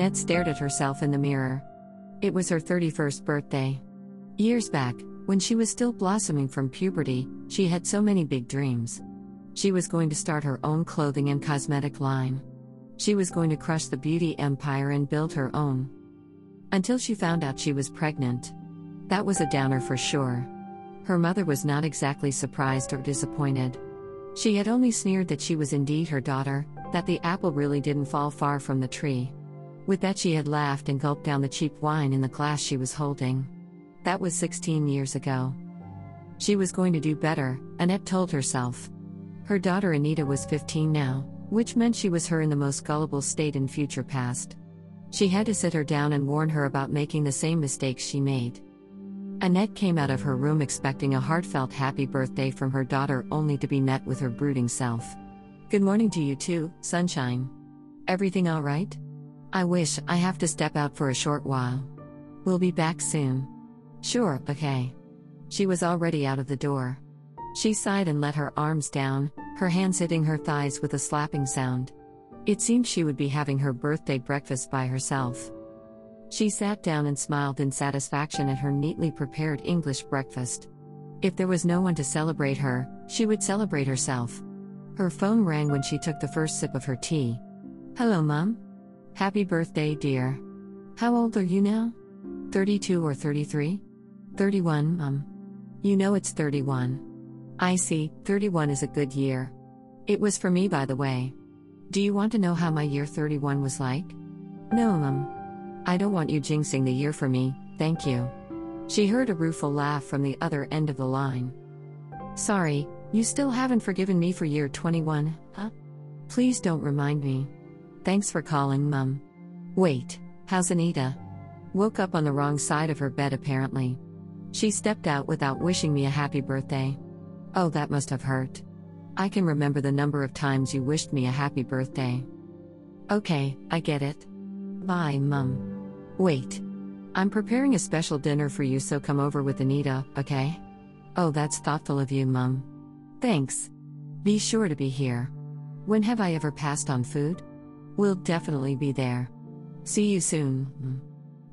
Annette stared at herself in the mirror. It was her 31st birthday. Years back, when she was still blossoming from puberty, she had so many big dreams. She was going to start her own clothing and cosmetic line. She was going to crush the beauty empire and build her own. Until she found out she was pregnant. That was a downer for sure. Her mother was not exactly surprised or disappointed. She had only sneered that she was indeed her daughter, that the apple really didn't fall far from the tree. With that, she had laughed and gulped down the cheap wine in the glass she was holding. That was 16 years ago. She was going to do better, Annette told herself. Her daughter Anita was 15 now, which meant she was her in the most gullible state in future past. She had to sit her down and warn her about making the same mistakes she made. Annette came out of her room expecting a heartfelt happy birthday from her daughter only to be met with her brooding self. Good morning to you too, sunshine. Everything all right? I wish I have to step out for a short while. We'll be back soon. Sure, okay. She was already out of the door. She sighed and let her arms down, her hands hitting her thighs with a slapping sound. It seemed she would be having her birthday breakfast by herself. She sat down and smiled in satisfaction at her neatly prepared English breakfast. If there was no one to celebrate her, she would celebrate herself. Her phone rang when she took the first sip of her tea. Hello, Mum. Happy birthday, dear. How old are you now? 32 or 33? 31, Mum. You know it's 31. I see, 31 is a good year. It was for me, by the way. Do you want to know how my year 31 was like? No, Mum. I don't want you jinxing the year for me, thank you. She heard a rueful laugh from the other end of the line. Sorry, you still haven't forgiven me for year 21, huh? Please don't remind me. Thanks for calling, Mum. Wait, how's Anita? Woke up on the wrong side of her bed apparently. She stepped out without wishing me a happy birthday. Oh, that must have hurt. I can remember the number of times you wished me a happy birthday. Okay, I get it. Bye, Mum. Wait. I'm preparing a special dinner for you, so come over with Anita, okay? Oh, that's thoughtful of you, Mum. Thanks. Be sure to be here. When have I ever passed on food? We'll definitely be there. See you soon.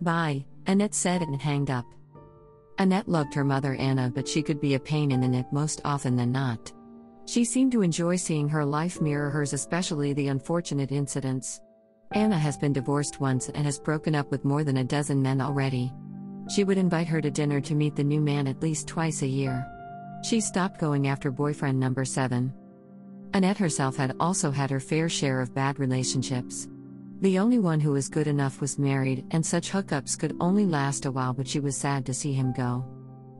Bye, Annette said and hanged up. Annette loved her mother Anna, but she could be a pain in the neck most often than not. She seemed to enjoy seeing her life mirror hers, especially the unfortunate incidents. Anna has been divorced once and has broken up with more than a dozen men already. She would invite her to dinner to meet the new man at least twice a year. She stopped going after boyfriend number seven. Annette herself had also had her fair share of bad relationships. The only one who was good enough was married, and such hookups could only last a while, but she was sad to see him go.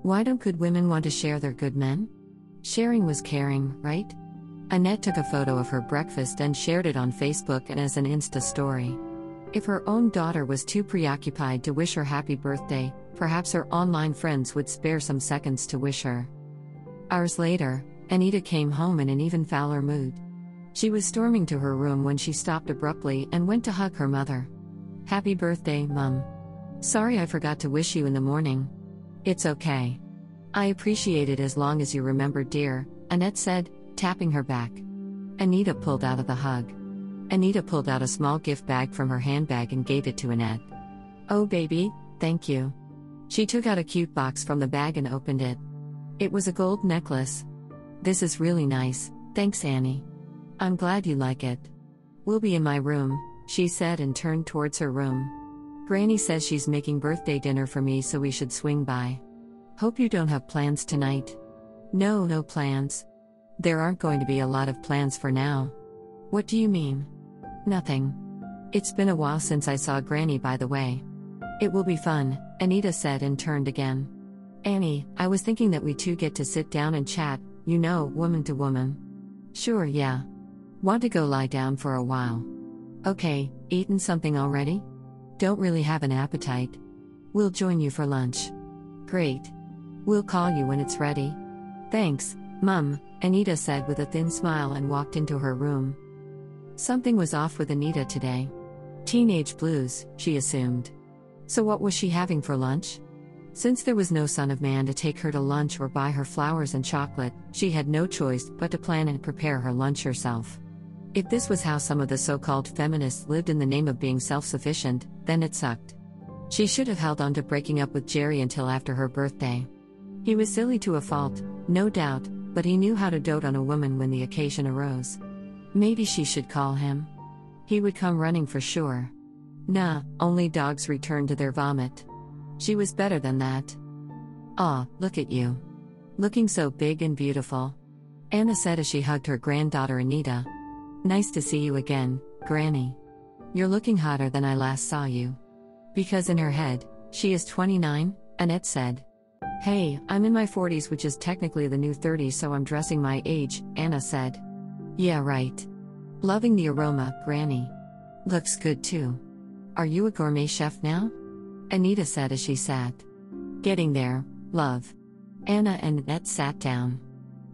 Why don't good women want to share their good men? Sharing was caring, right? Annette took a photo of her breakfast and shared it on Facebook and as an Insta story. If her own daughter was too preoccupied to wish her happy birthday, perhaps her online friends would spare some seconds to wish her. Hours later, Anita came home in an even fouler mood. She was storming to her room when she stopped abruptly and went to hug her mother. Happy birthday, Mum. Sorry I forgot to wish you in the morning. It's okay. I appreciate it as long as you remember, dear, Annette said, tapping her back. Anita pulled out of the hug. Anita pulled out a small gift bag from her handbag and gave it to Annette. Oh, baby, thank you. She took out a cute box from the bag and opened it. It was a gold necklace. This is really nice, thanks, Annie. I'm glad you like it. We'll be in my room, she said and turned towards her room. Granny says she's making birthday dinner for me, so we should swing by. Hope you don't have plans tonight. No, no plans. There aren't going to be a lot of plans for now. What do you mean? Nothing. It's been a while since I saw Granny, by the way. It will be fun, Anita said and turned again. Annie, I was thinking that we two get to sit down and chat, you know, woman to woman. Sure, yeah. Want to go lie down for a while? Okay, eaten something already? Don't really have an appetite. We'll join you for lunch. Great. We'll call you when it's ready. Thanks, Mum, Anita said with a thin smile and walked into her room. Something was off with Anita today. Teenage blues, she assumed. So, what was she having for lunch? Since there was no son of man to take her to lunch or buy her flowers and chocolate, she had no choice but to plan and prepare her lunch herself. If this was how some of the so called feminists lived in the name of being self sufficient, then it sucked. She should have held on to breaking up with Jerry until after her birthday. He was silly to a fault, no doubt, but he knew how to dote on a woman when the occasion arose. Maybe she should call him. He would come running for sure. Nah, only dogs return to their vomit. She was better than that. Ah, look at you. Looking so big and beautiful. Anna said as she hugged her granddaughter Anita. Nice to see you again, Granny. You're looking hotter than I last saw you. Because in her head, she is 29, Annette said. Hey, I'm in my 40s, which is technically the new 30s, so I'm dressing my age, Anna said. Yeah, right. Loving the aroma, Granny. Looks good too. Are you a gourmet chef now? Anita said as she sat. Getting there, love. Anna and Annette sat down.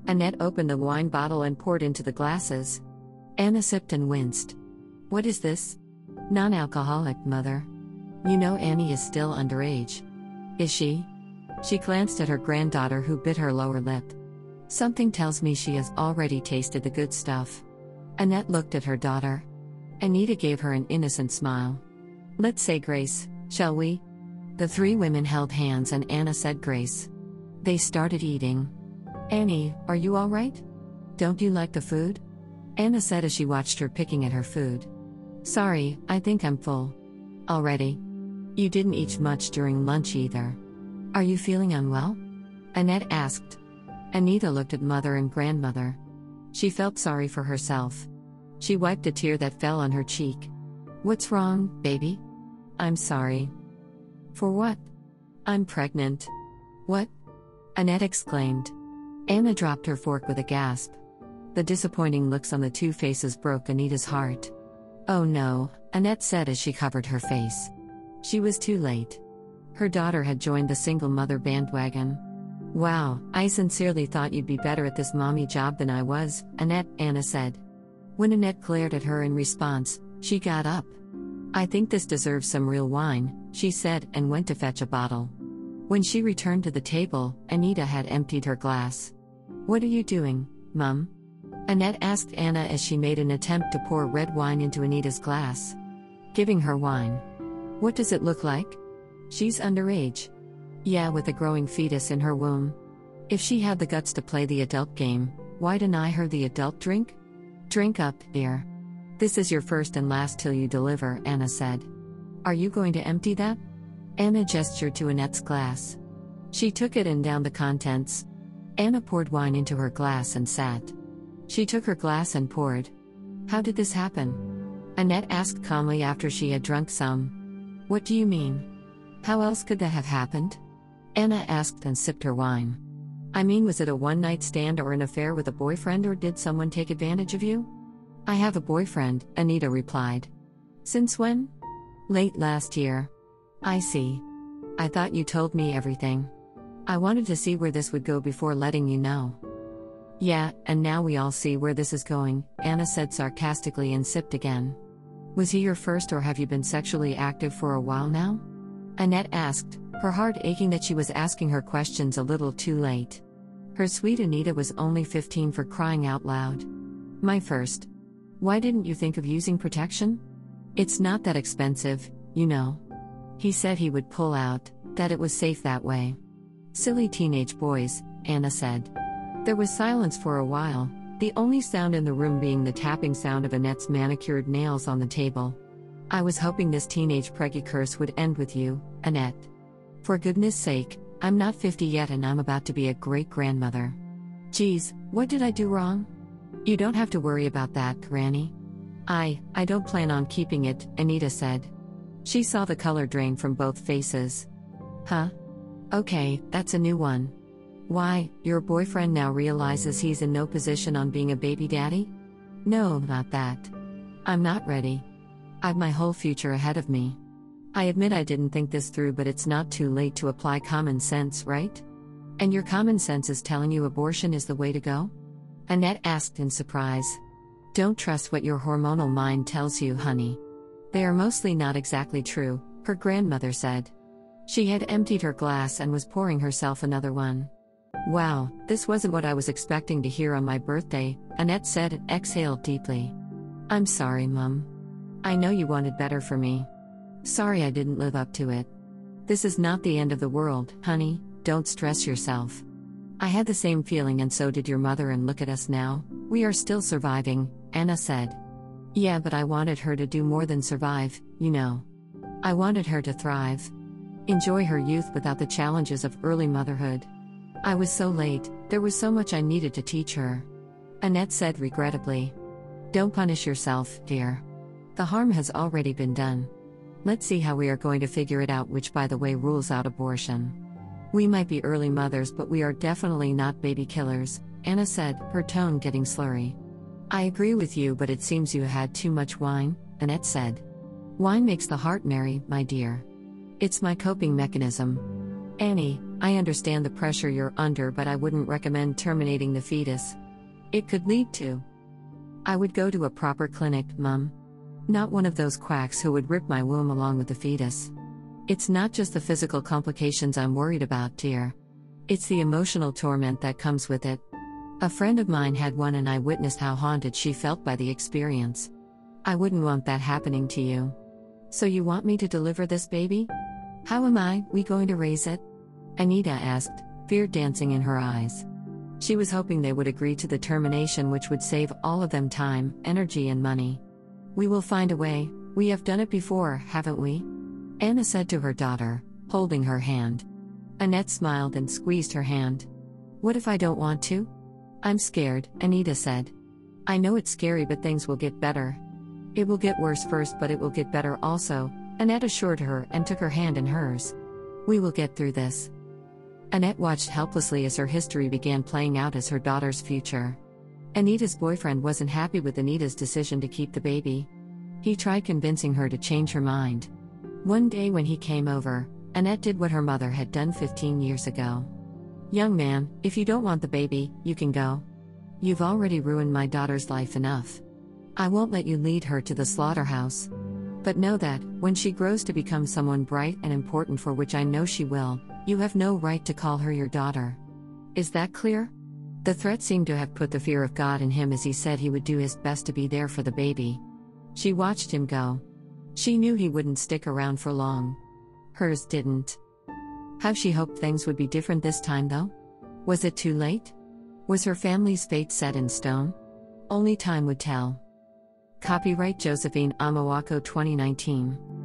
Annette opened a wine bottle and poured into the glasses. Anna sipped and winced. What is this? Non alcoholic, mother. You know Annie is still underage. Is she? She glanced at her granddaughter who bit her lower lip. Something tells me she has already tasted the good stuff. Annette looked at her daughter. Anita gave her an innocent smile. Let's say grace, shall we? The three women held hands and Anna said grace. They started eating. Annie, are you all right? Don't you like the food? Anna said as she watched her picking at her food. Sorry, I think I'm full. Already? You didn't eat much during lunch either. Are you feeling unwell? Annette asked. Anita looked at mother and grandmother. She felt sorry for herself. She wiped a tear that fell on her cheek. What's wrong, baby? I'm sorry. For what? I'm pregnant. What? Annette exclaimed. Anna dropped her fork with a gasp. The disappointing looks on the two faces broke Anita's heart. Oh no, Annette said as she covered her face. She was too late. Her daughter had joined the single mother bandwagon. Wow, I sincerely thought you'd be better at this mommy job than I was, Annette, Anna said. When Annette glared at her in response, she got up. I think this deserves some real wine, she said and went to fetch a bottle. When she returned to the table, Anita had emptied her glass. What are you doing, Mum? Annette asked Anna as she made an attempt to pour red wine into Anita's glass. Giving her wine. What does it look like? She's underage. Yeah, with a growing fetus in her womb. If she had the guts to play the adult game, why deny her the adult drink? Drink up, dear. This is your first and last till you deliver, Anna said. Are you going to empty that? Anna gestured to Annette's glass. She took it and downed the contents. Anna poured wine into her glass and sat. She took her glass and poured. How did this happen? Annette asked calmly after she had drunk some. What do you mean? How else could that have happened? Anna asked and sipped her wine. I mean, was it a one night stand or an affair with a boyfriend, or did someone take advantage of you? I have a boyfriend, Anita replied. Since when? Late last year. I see. I thought you told me everything. I wanted to see where this would go before letting you know. Yeah, and now we all see where this is going, Anna said sarcastically and sipped again. Was he your first or have you been sexually active for a while now? Annette asked, her heart aching that she was asking her questions a little too late. Her sweet Anita was only 15 for crying out loud. My first. Why didn't you think of using protection? It's not that expensive, you know. He said he would pull out, that it was safe that way. Silly teenage boys, Anna said. There was silence for a while, the only sound in the room being the tapping sound of Annette's manicured nails on the table. I was hoping this teenage preggy curse would end with you, Annette. For goodness sake, I'm not 50 yet and I'm about to be a great grandmother. Geez, what did I do wrong? You don't have to worry about that, Granny. I, I don't plan on keeping it, Anita said. She saw the color drain from both faces. Huh? Okay, that's a new one. Why, your boyfriend now realizes he's in no position on being a baby daddy? No, not that. I'm not ready. I've my whole future ahead of me. I admit I didn't think this through, but it's not too late to apply common sense, right? And your common sense is telling you abortion is the way to go? Annette asked in surprise. Don't trust what your hormonal mind tells you, honey. They are mostly not exactly true, her grandmother said. She had emptied her glass and was pouring herself another one. Wow, this wasn't what I was expecting to hear on my birthday, Annette said exhaled deeply. I'm sorry, Mum. I know you wanted better for me. Sorry I didn't live up to it. This is not the end of the world, honey, don't stress yourself. I had the same feeling, and so did your mother, and look at us now. We are still surviving, Anna said. Yeah, but I wanted her to do more than survive, you know. I wanted her to thrive. Enjoy her youth without the challenges of early motherhood. I was so late, there was so much I needed to teach her. Annette said regrettably. Don't punish yourself, dear. The harm has already been done. Let's see how we are going to figure it out, which, by the way, rules out abortion. We might be early mothers, but we are definitely not baby killers, Anna said, her tone getting slurry. I agree with you, but it seems you had too much wine, Annette said. Wine makes the heart merry, my dear. It's my coping mechanism. Annie, I understand the pressure you're under, but I wouldn't recommend terminating the fetus. It could lead to. I would go to a proper clinic, Mum. Not one of those quacks who would rip my womb along with the fetus. It's not just the physical complications I'm worried about, dear. It's the emotional torment that comes with it. A friend of mine had one, and I witnessed how haunted she felt by the experience. I wouldn't want that happening to you. So, you want me to deliver this baby? How am I, we going to raise it? Anita asked, fear dancing in her eyes. She was hoping they would agree to the termination, which would save all of them time, energy, and money. We will find a way, we have done it before, haven't we? Anna said to her daughter, holding her hand. Annette smiled and squeezed her hand. What if I don't want to? I'm scared, Anita said. I know it's scary, but things will get better. It will get worse first, but it will get better also, Annette assured her and took her hand in hers. We will get through this. Annette watched helplessly as her history began playing out as her daughter's future. Anita's boyfriend wasn't happy with Anita's decision to keep the baby. He tried convincing her to change her mind. One day when he came over, Annette did what her mother had done 15 years ago. Young man, if you don't want the baby, you can go. You've already ruined my daughter's life enough. I won't let you lead her to the slaughterhouse. But know that, when she grows to become someone bright and important, for which I know she will, you have no right to call her your daughter. Is that clear? The threat seemed to have put the fear of God in him as he said he would do his best to be there for the baby. She watched him go. She knew he wouldn't stick around for long. Hers didn't. How she hoped things would be different this time, though? Was it too late? Was her family's fate set in stone? Only time would tell. Copyright Josephine Amawako 2019.